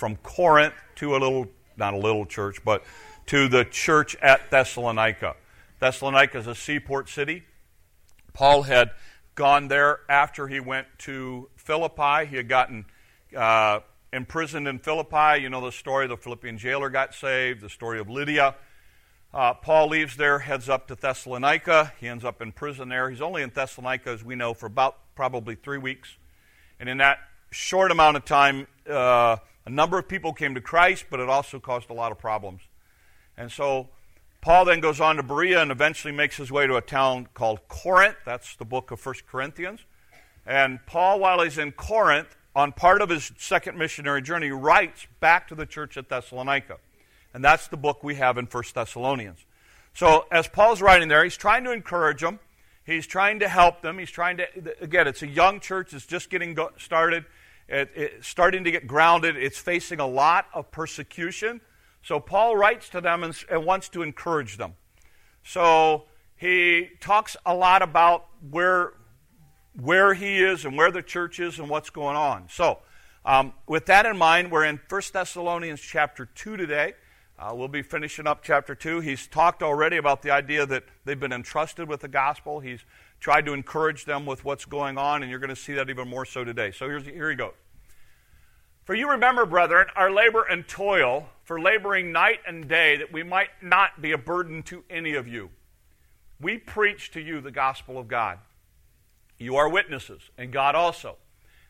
from Corinth to a little, not a little church, but to the church at Thessalonica. Thessalonica is a seaport city. Paul had gone there after he went to Philippi. He had gotten uh, imprisoned in Philippi. You know the story the Philippian jailer got saved, the story of Lydia. Uh, Paul leaves there, heads up to Thessalonica. He ends up in prison there. He's only in Thessalonica, as we know, for about probably three weeks. And in that short amount of time, uh, a number of people came to Christ, but it also caused a lot of problems. And so Paul then goes on to Berea and eventually makes his way to a town called Corinth. That's the book of 1 Corinthians. And Paul, while he's in Corinth, on part of his second missionary journey, writes back to the church at Thessalonica. And that's the book we have in 1 Thessalonians. So as Paul's writing there, he's trying to encourage them. He's trying to help them. He's trying to, again, it's a young church. It's just getting started, it, it, starting to get grounded. It's facing a lot of persecution. So Paul writes to them and, and wants to encourage them. So he talks a lot about where, where he is and where the church is and what's going on. So, um, with that in mind, we're in 1 Thessalonians chapter 2 today. Uh, we'll be finishing up chapter 2. He's talked already about the idea that they've been entrusted with the gospel. He's tried to encourage them with what's going on, and you're going to see that even more so today. So here's, here he go. For you remember, brethren, our labor and toil, for laboring night and day, that we might not be a burden to any of you. We preach to you the gospel of God. You are witnesses, and God also,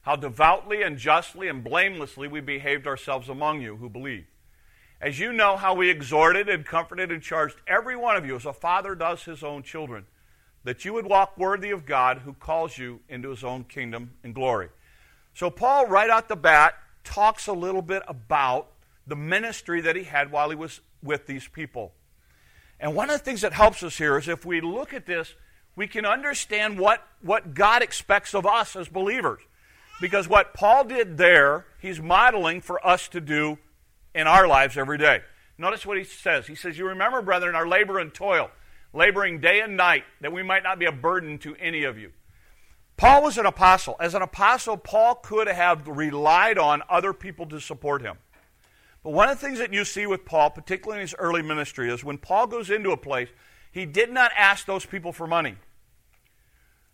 how devoutly and justly and blamelessly we behaved ourselves among you who believe. As you know how we exhorted and comforted and charged every one of you as a father does his own children, that you would walk worthy of God who calls you into his own kingdom and glory. So, Paul, right out the bat, talks a little bit about the ministry that he had while he was with these people. And one of the things that helps us here is if we look at this, we can understand what, what God expects of us as believers. Because what Paul did there, he's modeling for us to do in our lives every day. Notice what he says. He says, You remember, brethren, our labor and toil, laboring day and night, that we might not be a burden to any of you. Paul was an apostle. As an apostle, Paul could have relied on other people to support him. But one of the things that you see with Paul, particularly in his early ministry, is when Paul goes into a place, he did not ask those people for money.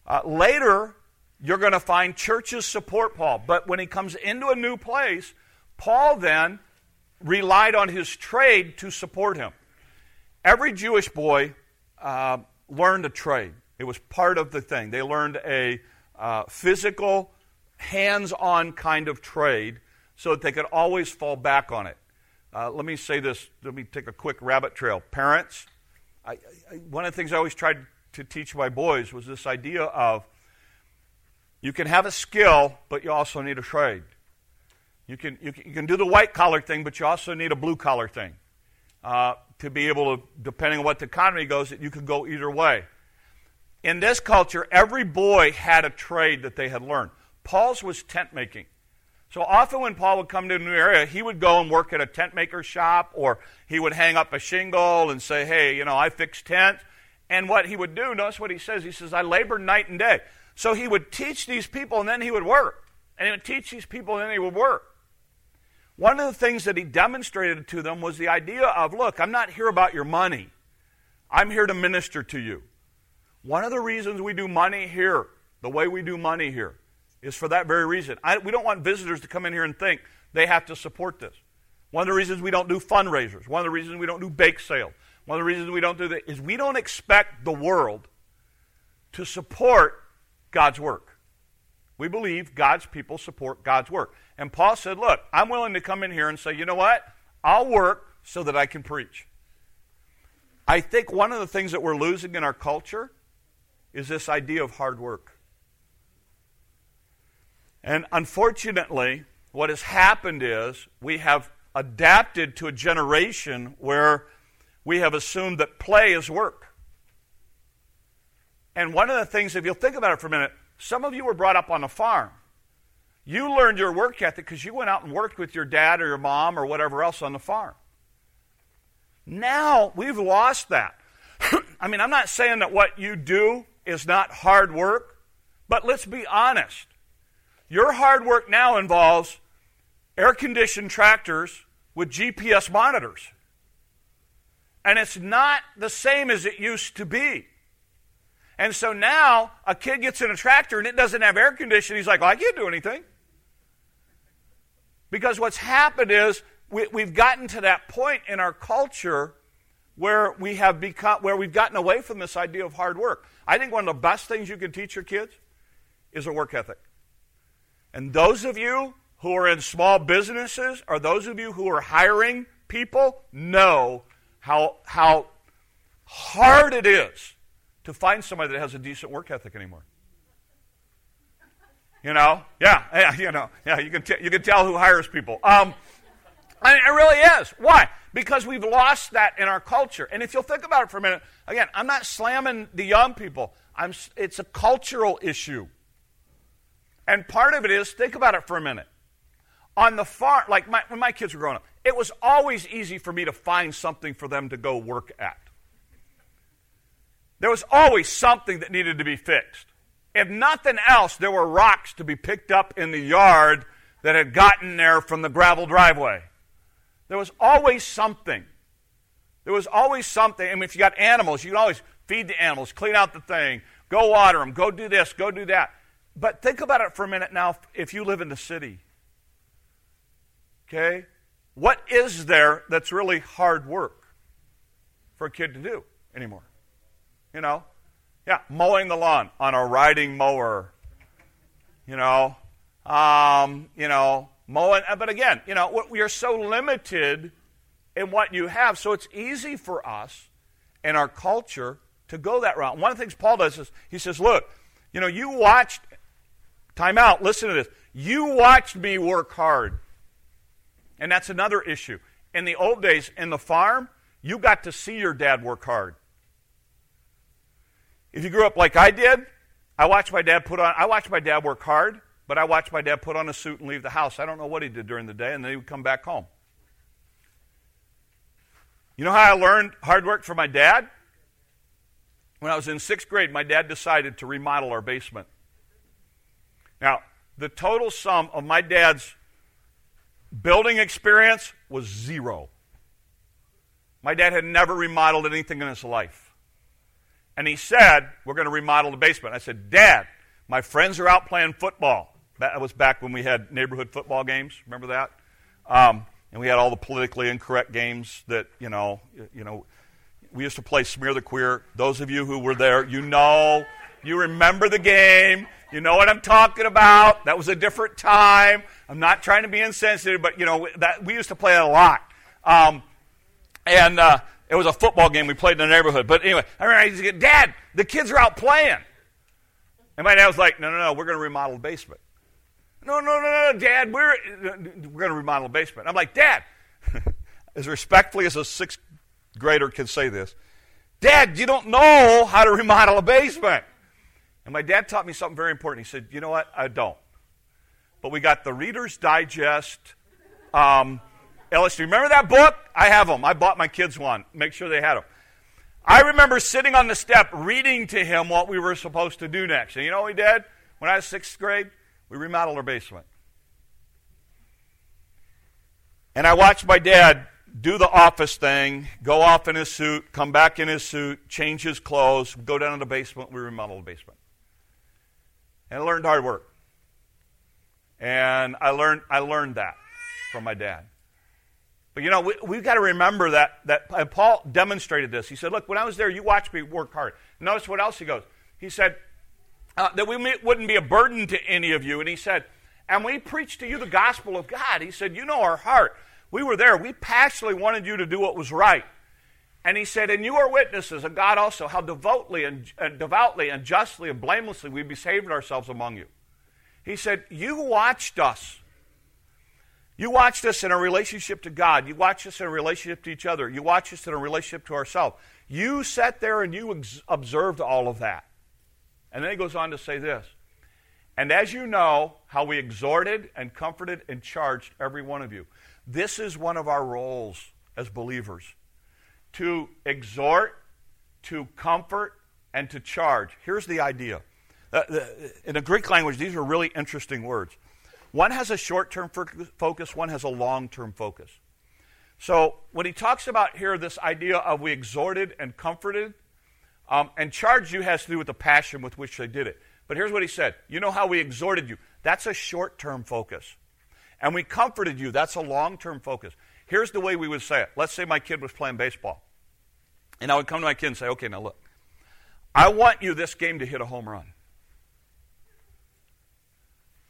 Uh, later, you're going to find churches support Paul. But when he comes into a new place, Paul then relied on his trade to support him. Every Jewish boy uh, learned a trade, it was part of the thing. They learned a uh, physical, hands on kind of trade so that they could always fall back on it. Uh, let me say this, let me take a quick rabbit trail. Parents, I, I, one of the things I always tried to teach my boys was this idea of you can have a skill, but you also need a trade. You can, you can, you can do the white collar thing, but you also need a blue collar thing uh, to be able to, depending on what the economy goes, that you could go either way. In this culture, every boy had a trade that they had learned. Paul's was tent making. So often when Paul would come to a new area, he would go and work at a tent maker's shop, or he would hang up a shingle and say, hey, you know, I fix tents. And what he would do, notice what he says. He says, I labored night and day. So he would teach these people and then he would work. And he would teach these people and then he would work. One of the things that he demonstrated to them was the idea of look, I'm not here about your money, I'm here to minister to you. One of the reasons we do money here, the way we do money here, is for that very reason. I, we don't want visitors to come in here and think they have to support this. One of the reasons we don't do fundraisers, one of the reasons we don't do bake sales, one of the reasons we don't do that is we don't expect the world to support God's work. We believe God's people support God's work. And Paul said, Look, I'm willing to come in here and say, you know what? I'll work so that I can preach. I think one of the things that we're losing in our culture is this idea of hard work. And unfortunately, what has happened is we have adapted to a generation where we have assumed that play is work. And one of the things, if you'll think about it for a minute, some of you were brought up on a farm. You learned your work ethic because you went out and worked with your dad or your mom or whatever else on the farm. Now we've lost that. I mean, I'm not saying that what you do is not hard work, but let's be honest. Your hard work now involves air conditioned tractors with GPS monitors. And it's not the same as it used to be. And so now a kid gets in a tractor and it doesn't have air conditioning. He's like, well, I can't do anything. Because what's happened is we, we've gotten to that point in our culture where we have become where we've gotten away from this idea of hard work. I think one of the best things you can teach your kids is a work ethic. And those of you who are in small businesses or those of you who are hiring people know how how hard it is to find somebody that has a decent work ethic anymore. You know, yeah, yeah, you know, yeah. You can t- you can tell who hires people. Um, mean, it really is. Why? Because we've lost that in our culture. And if you'll think about it for a minute, again, I'm not slamming the young people. I'm. It's a cultural issue. And part of it is think about it for a minute. On the farm, like my, when my kids were growing up, it was always easy for me to find something for them to go work at. There was always something that needed to be fixed. If nothing else, there were rocks to be picked up in the yard that had gotten there from the gravel driveway. There was always something. There was always something. I mean, if you got animals, you can always feed the animals, clean out the thing, go water them, go do this, go do that. But think about it for a minute now if you live in the city. Okay? What is there that's really hard work for a kid to do anymore? You know? Yeah, mowing the lawn on a riding mower. You know, um, you know, mowing. Uh, but again, you know, we are so limited in what you have, so it's easy for us in our culture to go that route. One of the things Paul does is he says, "Look, you know, you watched. Time out. Listen to this. You watched me work hard, and that's another issue. In the old days, in the farm, you got to see your dad work hard. If you grew up like I did, I watched my dad put on I watched my dad work hard, but I watched my dad put on a suit and leave the house. I don't know what he did during the day, and then he would come back home. You know how I learned hard work from my dad? When I was in sixth grade, my dad decided to remodel our basement. Now, the total sum of my dad's building experience was zero. My dad had never remodeled anything in his life. And he said, We're going to remodel the basement. I said, Dad, my friends are out playing football. That was back when we had neighborhood football games. Remember that? Um, and we had all the politically incorrect games that, you know, you know, we used to play Smear the Queer. Those of you who were there, you know, you remember the game. You know what I'm talking about. That was a different time. I'm not trying to be insensitive, but, you know, that, we used to play it a lot. Um, and uh, it was a football game we played in the neighborhood. But anyway, I remember I used to get, Dad, the kids are out playing. And my dad was like, No, no, no, we're going to remodel the basement. No, no, no, no, Dad, we're, we're going to remodel the basement. I'm like, Dad, as respectfully as a sixth grader can say this, Dad, you don't know how to remodel a basement. And my dad taught me something very important. He said, You know what? I don't. But we got the Reader's Digest. Um, LSD. Remember that book? I have them. I bought my kids one. Make sure they had them. I remember sitting on the step reading to him what we were supposed to do next. And you know what we did? When I was sixth grade, we remodeled our basement. And I watched my dad do the office thing, go off in his suit, come back in his suit, change his clothes, go down to the basement, we remodeled the basement. And I learned hard work. And I learned, I learned that from my dad. But you know, we, we've got to remember that, that Paul demonstrated this. He said, Look, when I was there, you watched me work hard. Notice what else he goes. He said, uh, That we wouldn't be a burden to any of you. And he said, And we preached to you the gospel of God. He said, You know our heart. We were there. We passionately wanted you to do what was right. And he said, And you are witnesses, and God also, how devoutly and, and devoutly and justly and blamelessly we behaved ourselves among you. He said, You watched us. You watch this in a relationship to God. You watch this in a relationship to each other. You watch this in a relationship to ourselves. You sat there and you ex- observed all of that. And then he goes on to say this And as you know, how we exhorted and comforted and charged every one of you. This is one of our roles as believers to exhort, to comfort, and to charge. Here's the idea. Uh, in the Greek language, these are really interesting words. One has a short term focus, one has a long term focus. So when he talks about here this idea of we exhorted and comforted, um, and charged you has to do with the passion with which they did it. But here's what he said You know how we exhorted you? That's a short term focus. And we comforted you. That's a long term focus. Here's the way we would say it. Let's say my kid was playing baseball. And I would come to my kid and say, okay, now look, I want you this game to hit a home run.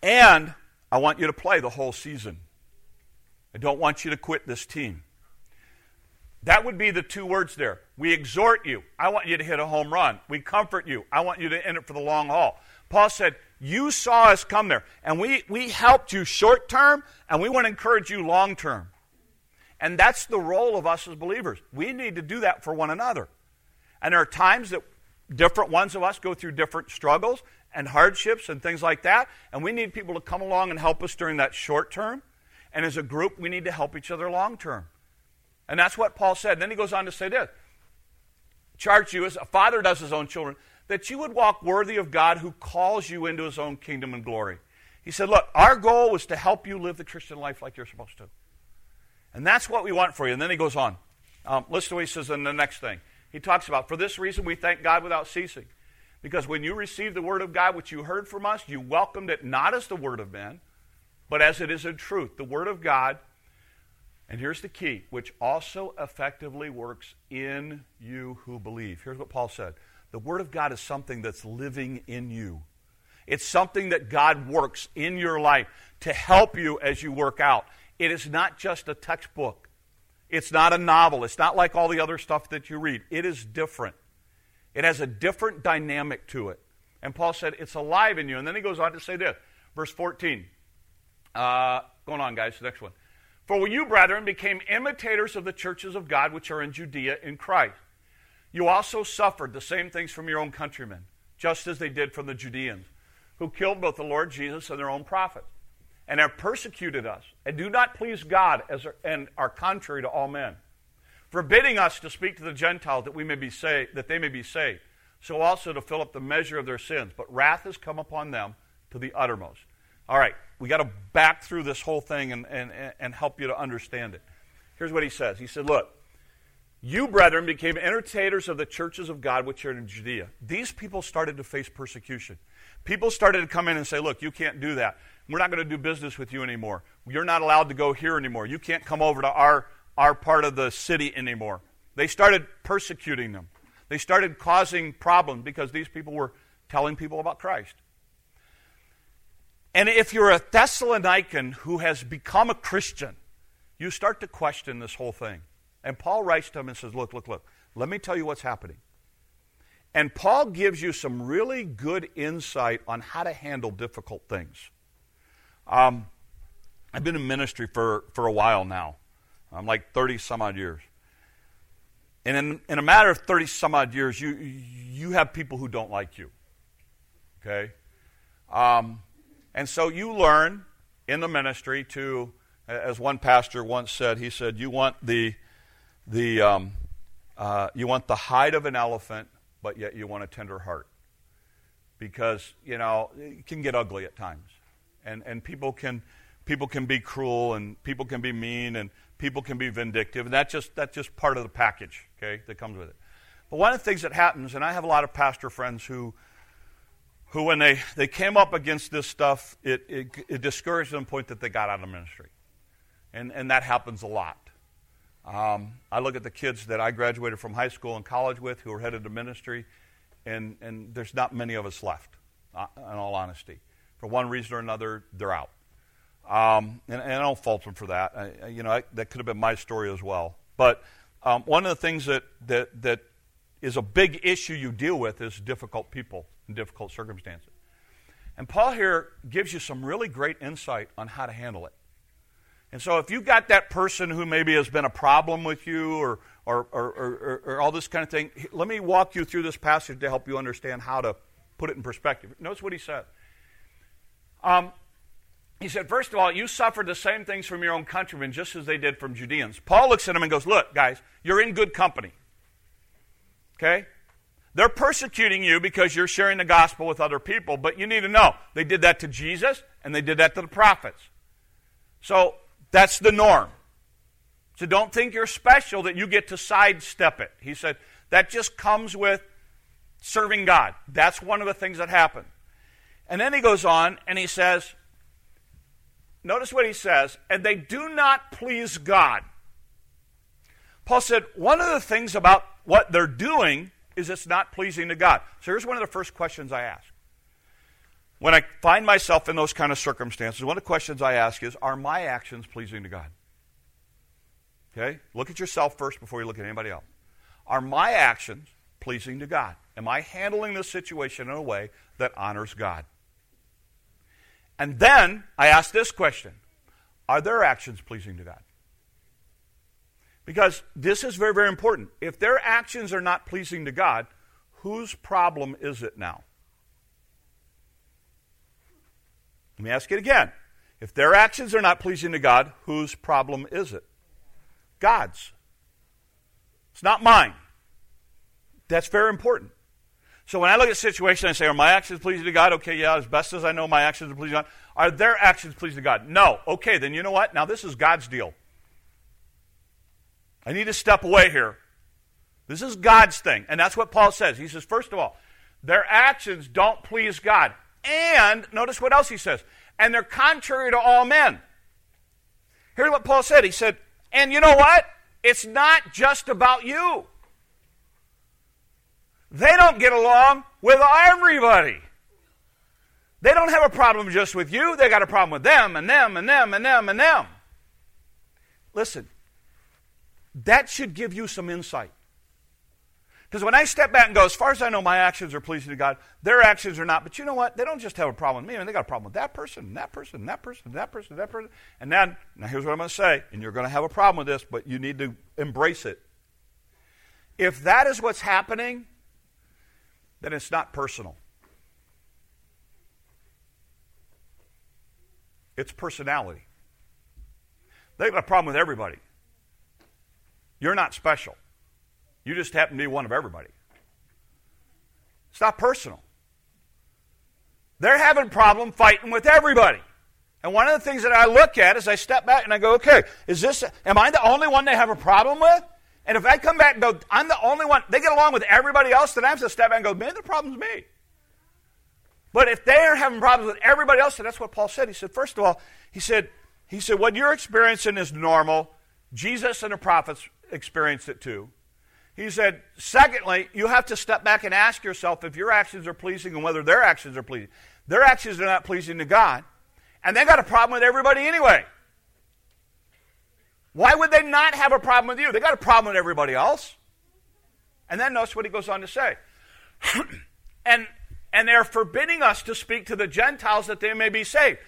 And I want you to play the whole season. I don't want you to quit this team. That would be the two words there. We exhort you. I want you to hit a home run. We comfort you. I want you to end it for the long haul. Paul said, You saw us come there, and we, we helped you short term, and we want to encourage you long term. And that's the role of us as believers. We need to do that for one another. And there are times that different ones of us go through different struggles and hardships and things like that, and we need people to come along and help us during that short term. And as a group, we need to help each other long term. And that's what Paul said. Then he goes on to say this Charge you as a father does his own children, that you would walk worthy of God who calls you into his own kingdom and glory. He said, Look, our goal was to help you live the Christian life like you're supposed to. And that's what we want for you. And then he goes on. Um, listen to what he says in the next thing. He talks about, For this reason we thank God without ceasing. Because when you received the word of God, which you heard from us, you welcomed it not as the word of men, but as it is in truth, the word of God and here's the key, which also effectively works in you who believe. Here's what Paul said The Word of God is something that's living in you. It's something that God works in your life to help you as you work out. It is not just a textbook, it's not a novel, it's not like all the other stuff that you read. It is different. It has a different dynamic to it. And Paul said, It's alive in you. And then he goes on to say this, verse 14. Uh, going on, guys, next one. For when you, brethren, became imitators of the churches of God which are in Judea in Christ. You also suffered the same things from your own countrymen, just as they did from the Judeans, who killed both the Lord Jesus and their own prophets, and have persecuted us, and do not please God as are, and are contrary to all men, forbidding us to speak to the Gentiles that we may be saved, that they may be saved, so also to fill up the measure of their sins. But wrath has come upon them to the uttermost. All right, we got to back through this whole thing and, and, and help you to understand it. Here's what he says He said, Look, you, brethren, became entertainers of the churches of God which are in Judea. These people started to face persecution. People started to come in and say, Look, you can't do that. We're not going to do business with you anymore. You're not allowed to go here anymore. You can't come over to our, our part of the city anymore. They started persecuting them. They started causing problems because these people were telling people about Christ. And if you're a Thessalonican who has become a Christian, you start to question this whole thing. And Paul writes to him and says, Look, look, look, let me tell you what's happening. And Paul gives you some really good insight on how to handle difficult things. Um, I've been in ministry for, for a while now. I'm like 30 some odd years. And in, in a matter of 30 some odd years, you, you have people who don't like you. Okay? Um, and so you learn in the ministry to, as one pastor once said, he said, you want the, the, um, uh, you want the hide of an elephant, but yet you want a tender heart. Because, you know, it can get ugly at times. And, and people, can, people can be cruel and people can be mean and people can be vindictive. And that's just, that's just part of the package, okay, that comes with it. But one of the things that happens, and I have a lot of pastor friends who who, when they, they came up against this stuff, it, it, it discouraged them to the point that they got out of ministry. And, and that happens a lot. Um, I look at the kids that I graduated from high school and college with who are headed to ministry, and, and there's not many of us left, uh, in all honesty. For one reason or another, they're out. Um, and, and, I don't fault them for that. I, you know, I, that could have been my story as well. But um, one of the things that, that, that is a big issue you deal with is difficult people in difficult circumstances. And Paul here gives you some really great insight on how to handle it. And so if you've got that person who maybe has been a problem with you or, or, or, or, or all this kind of thing, let me walk you through this passage to help you understand how to put it in perspective. Notice what he said. Um, he said, first of all, you suffered the same things from your own countrymen just as they did from Judeans. Paul looks at him and goes, Look, guys, you're in good company. Okay? they're persecuting you because you're sharing the gospel with other people, but you need to know they did that to Jesus and they did that to the prophets. So that's the norm. So don't think you're special that you get to sidestep it. He said that just comes with serving God. That's one of the things that happen. And then he goes on and he says, notice what he says, and they do not please God. Paul said, one of the things about what they're doing is it's not pleasing to God. So here's one of the first questions I ask. When I find myself in those kind of circumstances, one of the questions I ask is Are my actions pleasing to God? Okay? Look at yourself first before you look at anybody else. Are my actions pleasing to God? Am I handling this situation in a way that honors God? And then I ask this question Are their actions pleasing to God? Because this is very, very important. If their actions are not pleasing to God, whose problem is it now? Let me ask it again. If their actions are not pleasing to God, whose problem is it? God's. It's not mine. That's very important. So when I look at a situation, I say, Are my actions pleasing to God? Okay, yeah, as best as I know, my actions are pleasing to God. Are their actions pleasing to God? No. Okay, then you know what? Now this is God's deal. I need to step away here. This is God's thing. And that's what Paul says. He says, first of all, their actions don't please God. And notice what else he says. And they're contrary to all men. Here's what Paul said. He said, and you know what? It's not just about you. They don't get along with everybody. They don't have a problem just with you, they got a problem with them and them and them and them and them. Listen, that should give you some insight. Because when I step back and go, as far as I know, my actions are pleasing to God, their actions are not. But you know what? They don't just have a problem with me. I mean, they got a problem with that person, and that person, and that person, and that person, and that person. And then, now here's what I'm going to say, and you're going to have a problem with this, but you need to embrace it. If that is what's happening, then it's not personal. It's personality. They've got a problem with everybody. You're not special. You just happen to be one of everybody. It's not personal. They're having a problem fighting with everybody. And one of the things that I look at is I step back and I go, okay, is this, am I the only one they have a problem with? And if I come back and go, I'm the only one, they get along with everybody else, then I have to step back and go, man, the problem's me. But if they are having problems with everybody else, then that's what Paul said. He said, first of all, he said, he said, what you're experiencing is normal. Jesus and the prophets experienced it too. He said, secondly, you have to step back and ask yourself if your actions are pleasing and whether their actions are pleasing. Their actions are not pleasing to God, and they got a problem with everybody anyway. Why would they not have a problem with you? They got a problem with everybody else. And then notice what he goes on to say. and and they're forbidding us to speak to the Gentiles that they may be saved.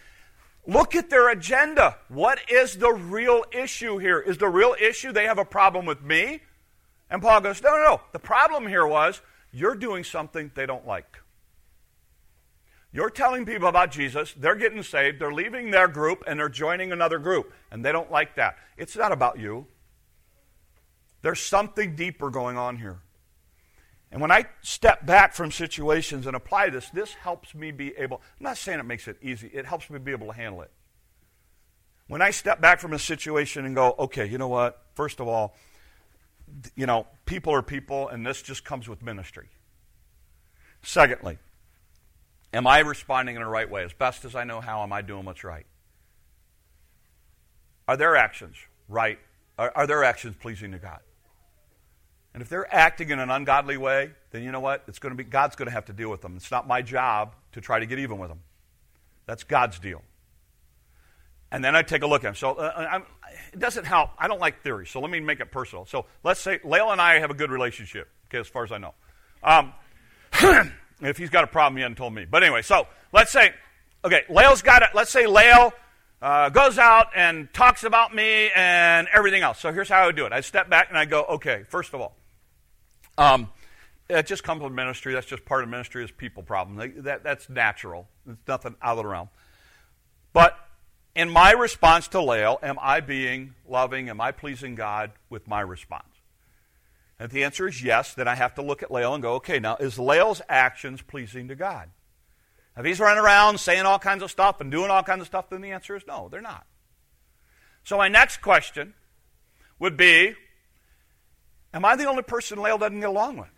Look at their agenda. What is the real issue here? Is the real issue they have a problem with me? And Paul goes, No, no, no. The problem here was you're doing something they don't like. You're telling people about Jesus, they're getting saved, they're leaving their group, and they're joining another group, and they don't like that. It's not about you. There's something deeper going on here. And when I step back from situations and apply this, this helps me be able, I'm not saying it makes it easy, it helps me be able to handle it. When I step back from a situation and go, okay, you know what? First of all, you know, people are people, and this just comes with ministry. Secondly, am I responding in the right way? As best as I know how, am I doing what's right? Are their actions right? Are, are their actions pleasing to God? And if they're acting in an ungodly way, then you know what? It's going to be God's going to have to deal with them. It's not my job to try to get even with them. That's God's deal. And then I take a look at them. So uh, it doesn't help. I don't like theory, so let me make it personal. So let's say Lael and I have a good relationship, okay, as far as I know. Um, if he's got a problem, he hasn't told me. But anyway, so let's say, okay, Lael's got it. Let's say Lael uh, goes out and talks about me and everything else. So here's how I would do it. I step back and I go, okay, first of all, um, it just comes with ministry. That's just part of ministry is people problem. That, that's natural. It's nothing out of the realm. But in my response to Lael, am I being loving? Am I pleasing God with my response? And if the answer is yes, then I have to look at Lael and go, okay, now is Lael's actions pleasing to God? If he's running around saying all kinds of stuff and doing all kinds of stuff, then the answer is no, they're not. So my next question would be Am I the only person Lael doesn't get along with?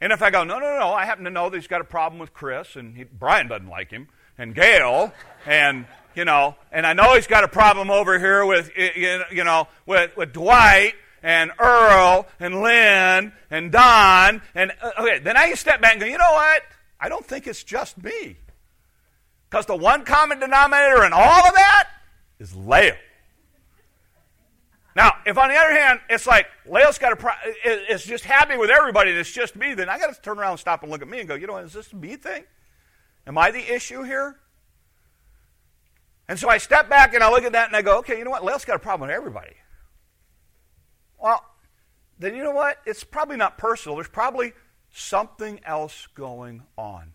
And if I go, no, no, no, I happen to know that he's got a problem with Chris, and he, Brian doesn't like him, and Gail, and you know, and I know he's got a problem over here with you know with, with Dwight and Earl and Lynn and Don, and uh, okay, then I step back and go, you know what? I don't think it's just me, because the one common denominator in all of that is Lael. Now, if on the other hand, it's like Lael's got a pro- is just happy with everybody and it's just me, then I got to turn around and stop and look at me and go, you know, is this a me thing? Am I the issue here? And so I step back and I look at that and I go, okay, you know what? Lael's got a problem with everybody. Well, then you know what? It's probably not personal. There's probably something else going on.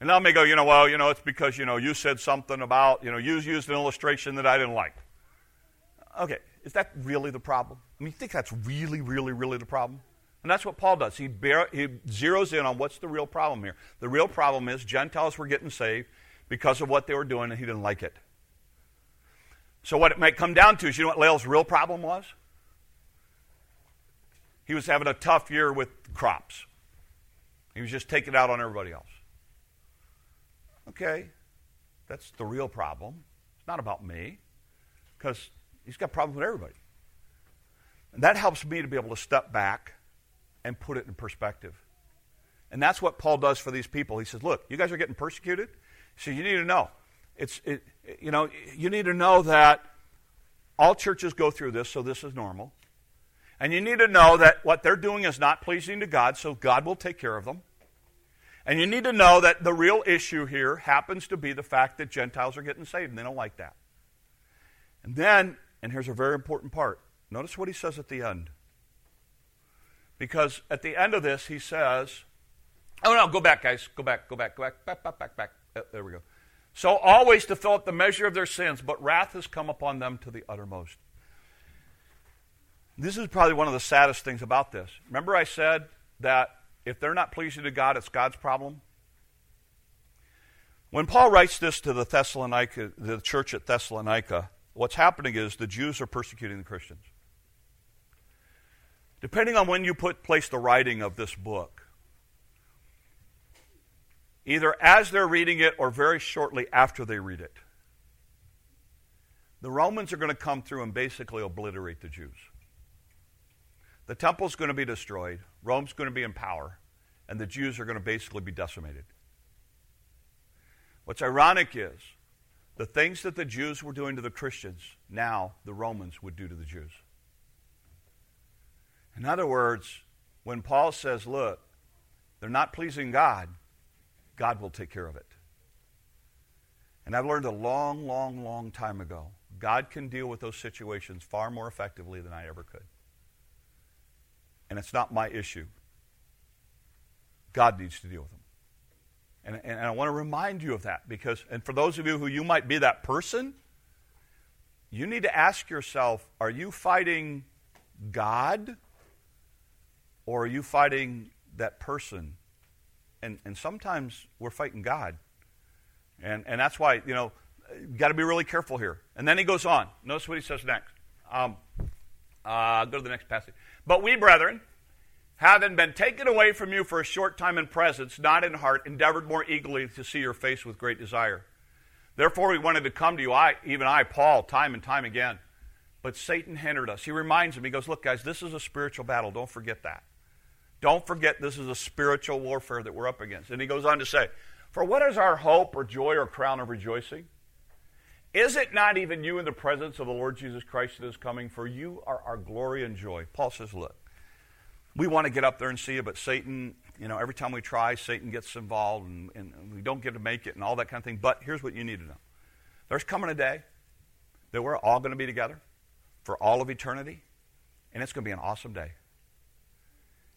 And now I may go, you know, well, you know, it's because, you know, you said something about, you know, you used an illustration that I didn't like. Okay, is that really the problem? I mean, you think that's really, really, really the problem? And that's what Paul does. He, bear, he zeroes in on what's the real problem here. The real problem is Gentiles were getting saved because of what they were doing, and he didn't like it. So, what it might come down to is you know what Lael's real problem was? He was having a tough year with crops. He was just taking out on everybody else. Okay, that's the real problem. It's not about me, because he's got problems with everybody. And that helps me to be able to step back and put it in perspective. And that's what Paul does for these people. He says, Look, you guys are getting persecuted. So you need to know. It's, it, you know, you need to know that all churches go through this, so this is normal. And you need to know that what they're doing is not pleasing to God, so God will take care of them. And you need to know that the real issue here happens to be the fact that Gentiles are getting saved, and they don't like that. And then, and here's a very important part notice what he says at the end. Because at the end of this, he says, Oh, no, go back, guys. Go back, go back, go back, back, back, back, back. Uh, there we go. So always to fill up the measure of their sins, but wrath has come upon them to the uttermost. This is probably one of the saddest things about this. Remember, I said that if they're not pleasing to God, it's God's problem? When Paul writes this to the Thessalonica, the church at Thessalonica, what's happening is the Jews are persecuting the Christians. Depending on when you put place the writing of this book, either as they're reading it or very shortly after they read it, the Romans are going to come through and basically obliterate the Jews. The temple's going to be destroyed, Rome's going to be in power, and the Jews are going to basically be decimated. What's ironic is the things that the Jews were doing to the Christians, now the Romans would do to the Jews. In other words, when Paul says, look, they're not pleasing God, God will take care of it. And I've learned a long, long, long time ago God can deal with those situations far more effectively than I ever could. And it's not my issue. God needs to deal with them. And, and, I want to remind you of that because, and for those of you who you might be that person, you need to ask yourself are you fighting God or are you fighting that person? And, and sometimes we're fighting God. And, and that's why, you know, got to be really careful here. And then he goes on. Notice what he says next. Um, uh, go to the next passage. But we, brethren, having been taken away from you for a short time in presence, not in heart, endeavored more eagerly to see your face with great desire. Therefore, we wanted to come to you, I, even I, Paul, time and time again. But Satan hindered us. He reminds him, he goes, Look, guys, this is a spiritual battle. Don't forget that. Don't forget this is a spiritual warfare that we're up against. And he goes on to say, For what is our hope or joy or crown of rejoicing? Is it not even you in the presence of the Lord Jesus Christ that is coming? For you are our glory and joy. Paul says, Look, we want to get up there and see you, but Satan, you know, every time we try, Satan gets involved and, and we don't get to make it and all that kind of thing. But here's what you need to know there's coming a day that we're all going to be together for all of eternity, and it's going to be an awesome day.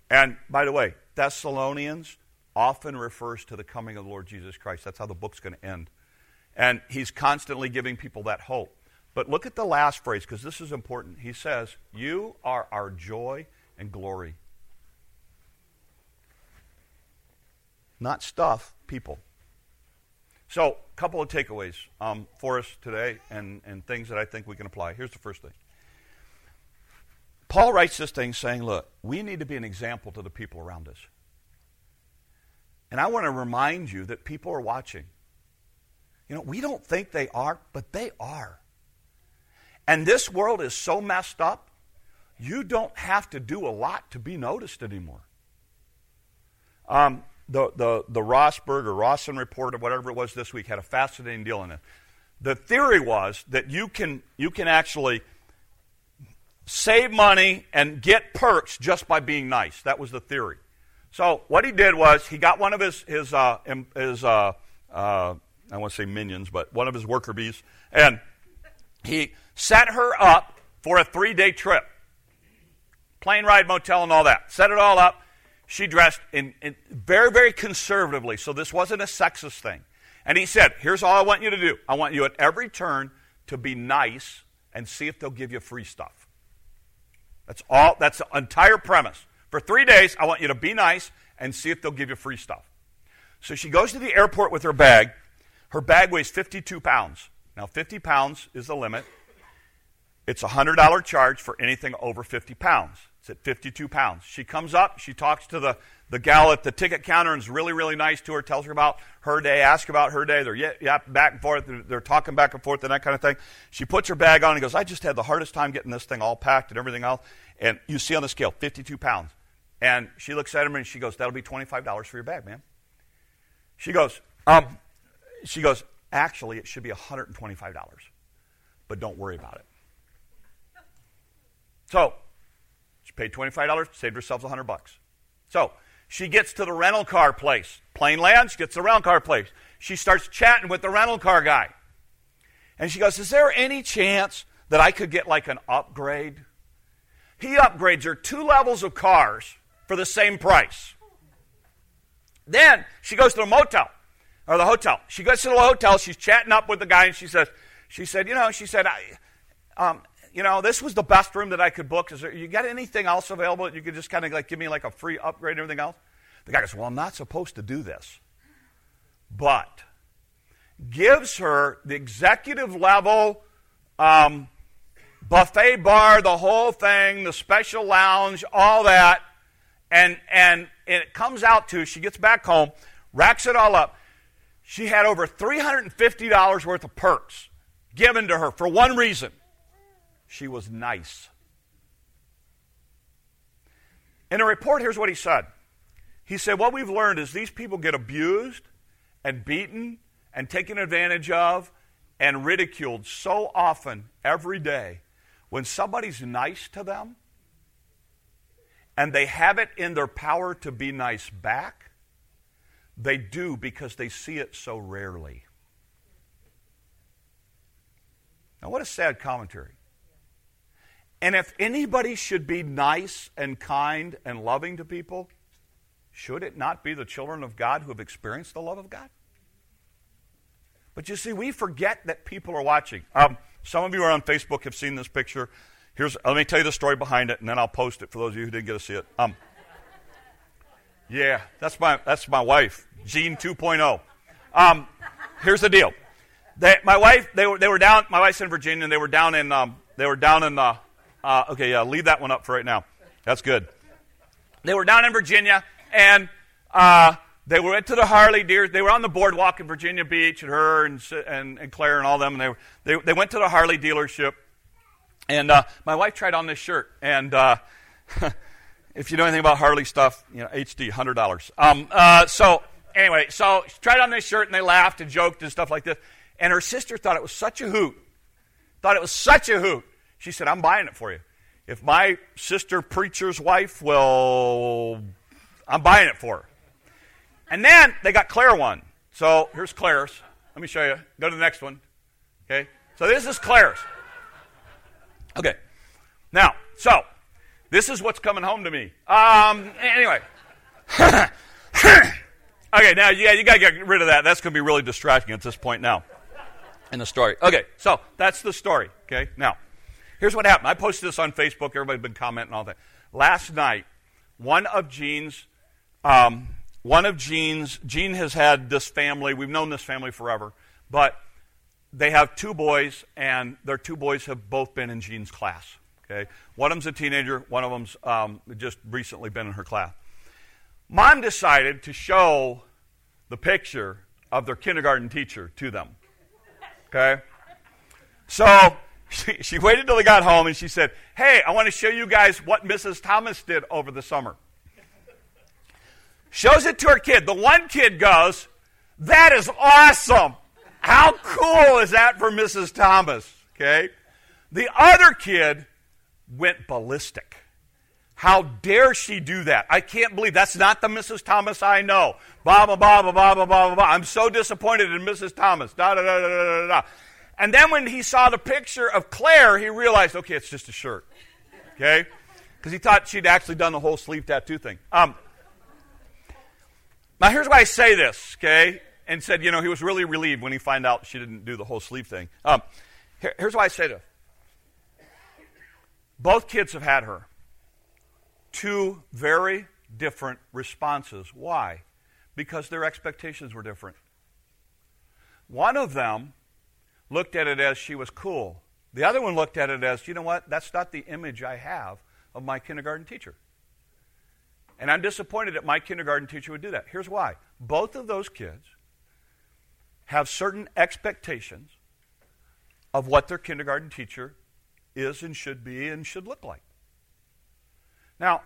And by the way, Thessalonians often refers to the coming of the Lord Jesus Christ. That's how the book's going to end. And he's constantly giving people that hope. But look at the last phrase because this is important. He says, You are our joy and glory. Not stuff, people. So, a couple of takeaways um, for us today and, and things that I think we can apply. Here's the first thing Paul writes this thing saying, Look, we need to be an example to the people around us. And I want to remind you that people are watching. You know, we don't think they are, but they are. And this world is so messed up, you don't have to do a lot to be noticed anymore. Um, the, the, the Rosberg or Rawson report or whatever it was this week had a fascinating deal in it. The theory was that you can, you can actually save money and get perks just by being nice. That was the theory. So what he did was he got one of his his uh, his uh, uh, I want to say minions, but one of his worker bees, and he set her up for a three day trip, plane ride, motel, and all that. Set it all up. She dressed in, in very very conservatively, so this wasn't a sexist thing. And he said, "Here's all I want you to do. I want you at every turn to be nice and see if they'll give you free stuff." That's all. That's the entire premise. For three days, I want you to be nice and see if they'll give you free stuff. So she goes to the airport with her bag. Her bag weighs 52 pounds. Now, 50 pounds is the limit. It's a $100 charge for anything over 50 pounds. It's at 52 pounds. She comes up, she talks to the, the gal at the ticket counter and is really, really nice to her, tells her about her day, asks about her day. They're yeah, yeah, back and forth, they're, they're talking back and forth and that kind of thing. She puts her bag on and goes, I just had the hardest time getting this thing all packed and everything else. And you see on the scale, 52 pounds. And she looks at him and she goes, That'll be $25 for your bag, man. She goes, um, she goes, Actually, it should be $125, but don't worry about it. So, she paid $25, saved herself 100 bucks. So, she gets to the rental car place. Plane lands, gets to the rental car place. She starts chatting with the rental car guy. And she goes, Is there any chance that I could get like an upgrade? He upgrades her two levels of cars for the same price. Then she goes to the motel or the hotel. She goes to the hotel. She's chatting up with the guy, and she says, "She said, you know, she said, I, um, you know, this was the best room that I could book. Is there, you got anything else available that you could just kind of like give me like a free upgrade and everything else?" The guy goes, "Well, I'm not supposed to do this, but." Gives her the executive level um, buffet bar, the whole thing, the special lounge, all that and, and it comes out to, she gets back home, racks it all up. She had over $350 worth of perks given to her for one reason she was nice. In a report, here's what he said. He said, What we've learned is these people get abused and beaten and taken advantage of and ridiculed so often every day. When somebody's nice to them, and they have it in their power to be nice back, they do because they see it so rarely. Now, what a sad commentary. And if anybody should be nice and kind and loving to people, should it not be the children of God who have experienced the love of God? But you see, we forget that people are watching. Um, some of you are on Facebook have seen this picture. Here's, let me tell you the story behind it, and then I'll post it for those of you who didn't get to see it. Um, yeah, that's my, that's my wife, Jean 2.0. Um, here's the deal. They, my wife, they were, they were down, my wife's in Virginia, and they were down in, um, they were down in, uh, uh, okay, yeah, leave that one up for right now. That's good. They were down in Virginia, and uh, they went to the Harley deer. They were on the boardwalk in Virginia Beach, and her and, and, and Claire and all them, and they, were, they, they went to the Harley dealership, and uh, my wife tried on this shirt, and uh, if you know anything about Harley stuff, you know, HD, hundred dollars. Um, uh, so anyway, so she tried on this shirt, and they laughed and joked and stuff like this. And her sister thought it was such a hoot. Thought it was such a hoot. She said, "I'm buying it for you. If my sister preacher's wife will, I'm buying it for her." And then they got Claire one. So here's Claire's. Let me show you. Go to the next one. Okay. So this is Claire's. Okay. Now, so this is what's coming home to me. Um, anyway. okay, now yeah, you got to get rid of that. That's going to be really distracting at this point now. in the story. Okay, so that's the story. Okay, now here's what happened. I posted this on Facebook. Everybody's been commenting all that. Last night, one of Jean's, um, one of Jean's, Jean has had this family. We've known this family forever, but they have two boys, and their two boys have both been in Jean's class. Okay, one of them's a teenager. One of them's um, just recently been in her class. Mom decided to show the picture of their kindergarten teacher to them. Okay? So she, she waited till they got home and she said, Hey, I want to show you guys what Mrs. Thomas did over the summer. Shows it to her kid. The one kid goes, That is awesome. How cool is that for Mrs. Thomas? Okay? The other kid went ballistic. How dare she do that? I can't believe that's not the Mrs. Thomas I know. Blah, blah, blah, blah, blah, blah, blah, blah. I'm so disappointed in Mrs. Thomas. Da, da, da, da, da, da. And then when he saw the picture of Claire, he realized, okay, it's just a shirt. Okay? Because he thought she'd actually done the whole sleeve tattoo thing. Um, now, here's why I say this, okay? And said, you know, he was really relieved when he found out she didn't do the whole sleeve thing. Um, here, here's why I say this. Both kids have had her two very different responses. Why? Because their expectations were different. One of them looked at it as she was cool. The other one looked at it as, you know what, that's not the image I have of my kindergarten teacher. And I'm disappointed that my kindergarten teacher would do that. Here's why both of those kids have certain expectations of what their kindergarten teacher is and should be and should look like. Now,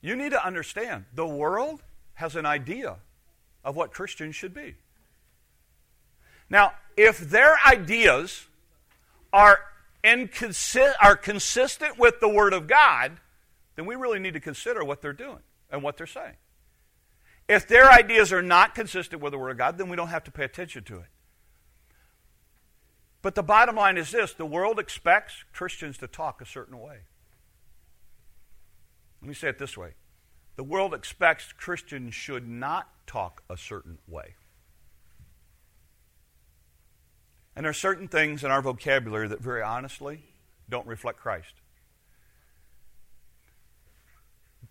you need to understand the world has an idea of what Christians should be. Now, if their ideas are, inconsi- are consistent with the Word of God, then we really need to consider what they're doing and what they're saying. If their ideas are not consistent with the Word of God, then we don't have to pay attention to it. But the bottom line is this the world expects Christians to talk a certain way. Let me say it this way the world expects Christians should not talk a certain way. And there are certain things in our vocabulary that, very honestly, don't reflect Christ.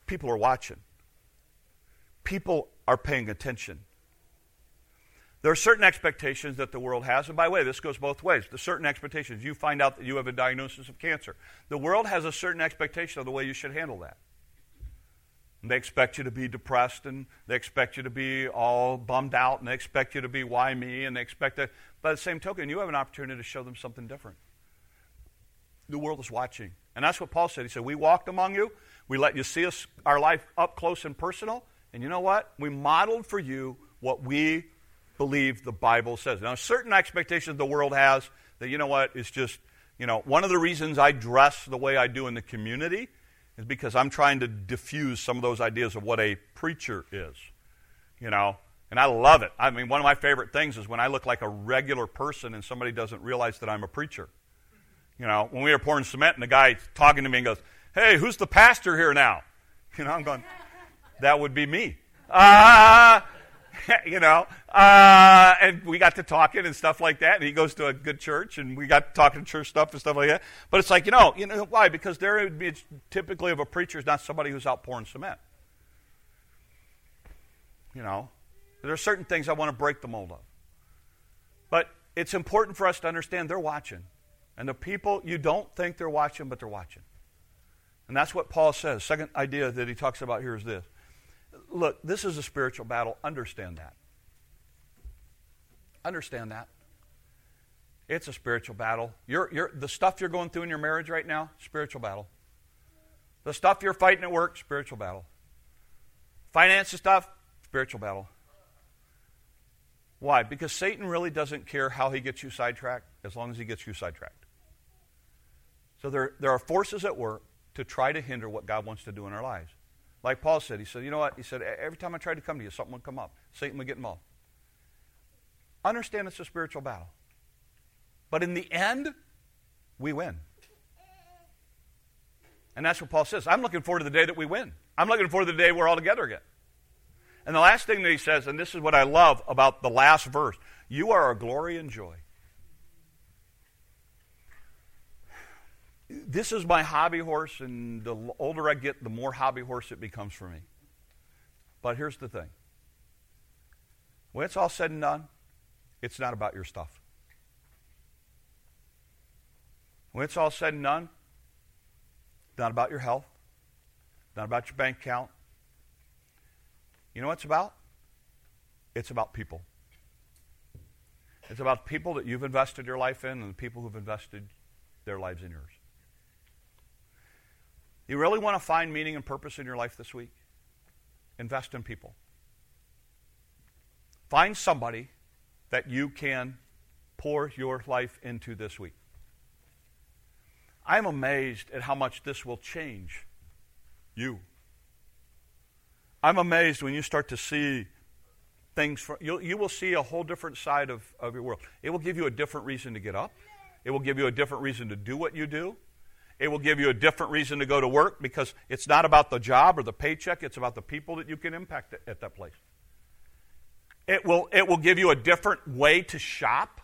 People are watching, people are paying attention. There are certain expectations that the world has, and by the way, this goes both ways. The certain expectations, you find out that you have a diagnosis of cancer. The world has a certain expectation of the way you should handle that. They expect you to be depressed and they expect you to be all bummed out and they expect you to be why me and they expect that. By the same token, you have an opportunity to show them something different. The world is watching. And that's what Paul said. He said, We walked among you, we let you see us, our life up close and personal, and you know what? We modeled for you what we believe the Bible says. Now, certain expectations the world has that, you know what, is just, you know, one of the reasons I dress the way I do in the community is because I'm trying to diffuse some of those ideas of what a preacher is. You know, and I love it. I mean, one of my favorite things is when I look like a regular person and somebody doesn't realize that I'm a preacher. You know, when we were pouring cement and the guy talking to me and goes, Hey, who's the pastor here now? You know, I'm going, That would be me. Uh, you know, uh, and we got to talking and stuff like that. And he goes to a good church, and we got talking church stuff and stuff like that. But it's like, you know, you know why? Because there would be typically of a preacher is not somebody who's out pouring cement. You know, there are certain things I want to break the mold of. But it's important for us to understand they're watching. And the people, you don't think they're watching, but they're watching. And that's what Paul says. Second idea that he talks about here is this Look, this is a spiritual battle. Understand that. Understand that. It's a spiritual battle. You're, you're, the stuff you're going through in your marriage right now, spiritual battle. The stuff you're fighting at work, spiritual battle. Finances stuff, spiritual battle. Why? Because Satan really doesn't care how he gets you sidetracked as long as he gets you sidetracked. So there, there are forces at work to try to hinder what God wants to do in our lives. Like Paul said, he said, you know what? He said, every time I tried to come to you, something would come up. Satan would get involved. Understand it's a spiritual battle. But in the end, we win. And that's what Paul says. I'm looking forward to the day that we win. I'm looking forward to the day we're all together again. And the last thing that he says, and this is what I love about the last verse you are our glory and joy. this is my hobby horse, and the older I get, the more hobby horse it becomes for me. But here's the thing when it's all said and done, it's not about your stuff. When it's all said and done, not about your health, not about your bank account. You know what it's about? It's about people. It's about people that you've invested your life in and the people who've invested their lives in yours. You really want to find meaning and purpose in your life this week? Invest in people. Find somebody that you can pour your life into this week. I'm amazed at how much this will change you. I'm amazed when you start to see things. From, you'll, you will see a whole different side of, of your world. It will give you a different reason to get up. It will give you a different reason to do what you do. It will give you a different reason to go to work because it's not about the job or the paycheck, it's about the people that you can impact at that place. It will, it will give you a different way to shop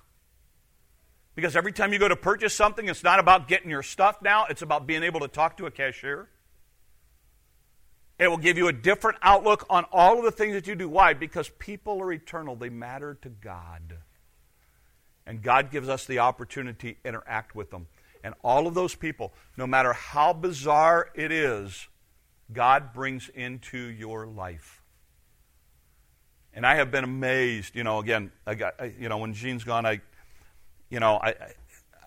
because every time you go to purchase something, it's not about getting your stuff now, it's about being able to talk to a cashier. It will give you a different outlook on all of the things that you do. Why? Because people are eternal, they matter to God. And God gives us the opportunity to interact with them. And all of those people, no matter how bizarre it is, God brings into your life. And I have been amazed, you know, again, I got, I, you know, when Gene's gone, I, you know, I,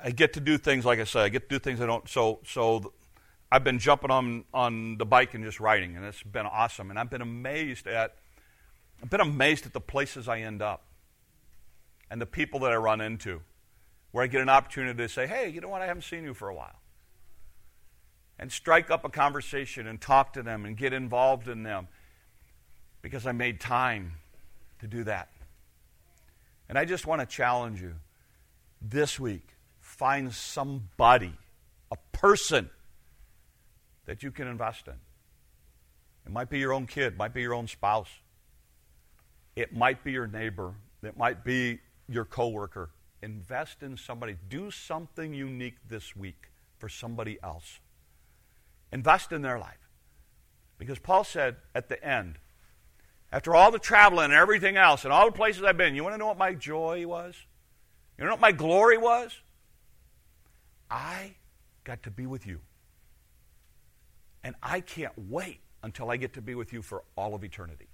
I, get to do things, like I said, I get to do things I don't, so, so I've been jumping on, on the bike and just riding, and it's been awesome. And I've been amazed at, I've been amazed at the places I end up and the people that I run into where I get an opportunity to say, hey, you know what, I haven't seen you for a while. And strike up a conversation and talk to them and get involved in them because I made time to do that. And I just want to challenge you this week find somebody, a person that you can invest in. It might be your own kid, might be your own spouse. It might be your neighbor, it might be your coworker invest in somebody. Do something unique this week for somebody else. Invest in their life. Because Paul said at the end, after all the traveling and everything else and all the places I've been, you want to know what my joy was? You know what my glory was? I got to be with you. And I can't wait until I get to be with you for all of eternity.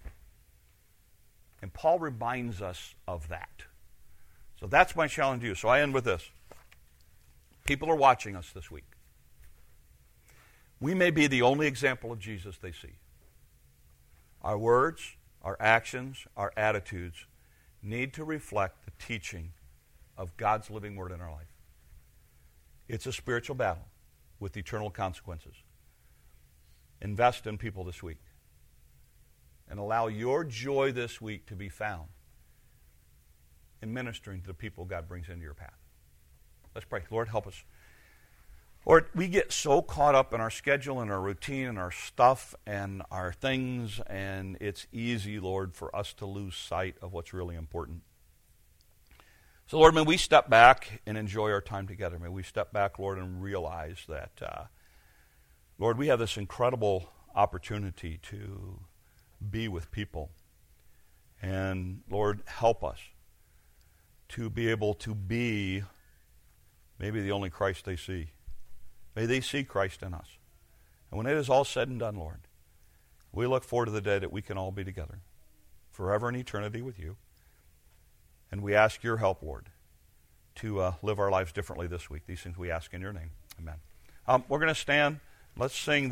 And Paul reminds us of that. So that's my challenge to you. So I end with this. People are watching us this week. We may be the only example of Jesus they see. Our words, our actions, our attitudes need to reflect the teaching of God's living word in our life. It's a spiritual battle with eternal consequences. Invest in people this week and allow your joy this week to be found in ministering to the people God brings into your path. Let's pray. Lord, help us. Lord, we get so caught up in our schedule and our routine and our stuff and our things, and it's easy, Lord, for us to lose sight of what's really important. So, Lord, may we step back and enjoy our time together. May we step back, Lord, and realize that, uh, Lord, we have this incredible opportunity to be with people. And, Lord, help us to be able to be maybe the only Christ they see. May they see Christ in us. And when it is all said and done, Lord, we look forward to the day that we can all be together forever in eternity with you. And we ask your help, Lord, to uh, live our lives differently this week. These things we ask in your name. Amen. Um, we're going to stand. Let's sing.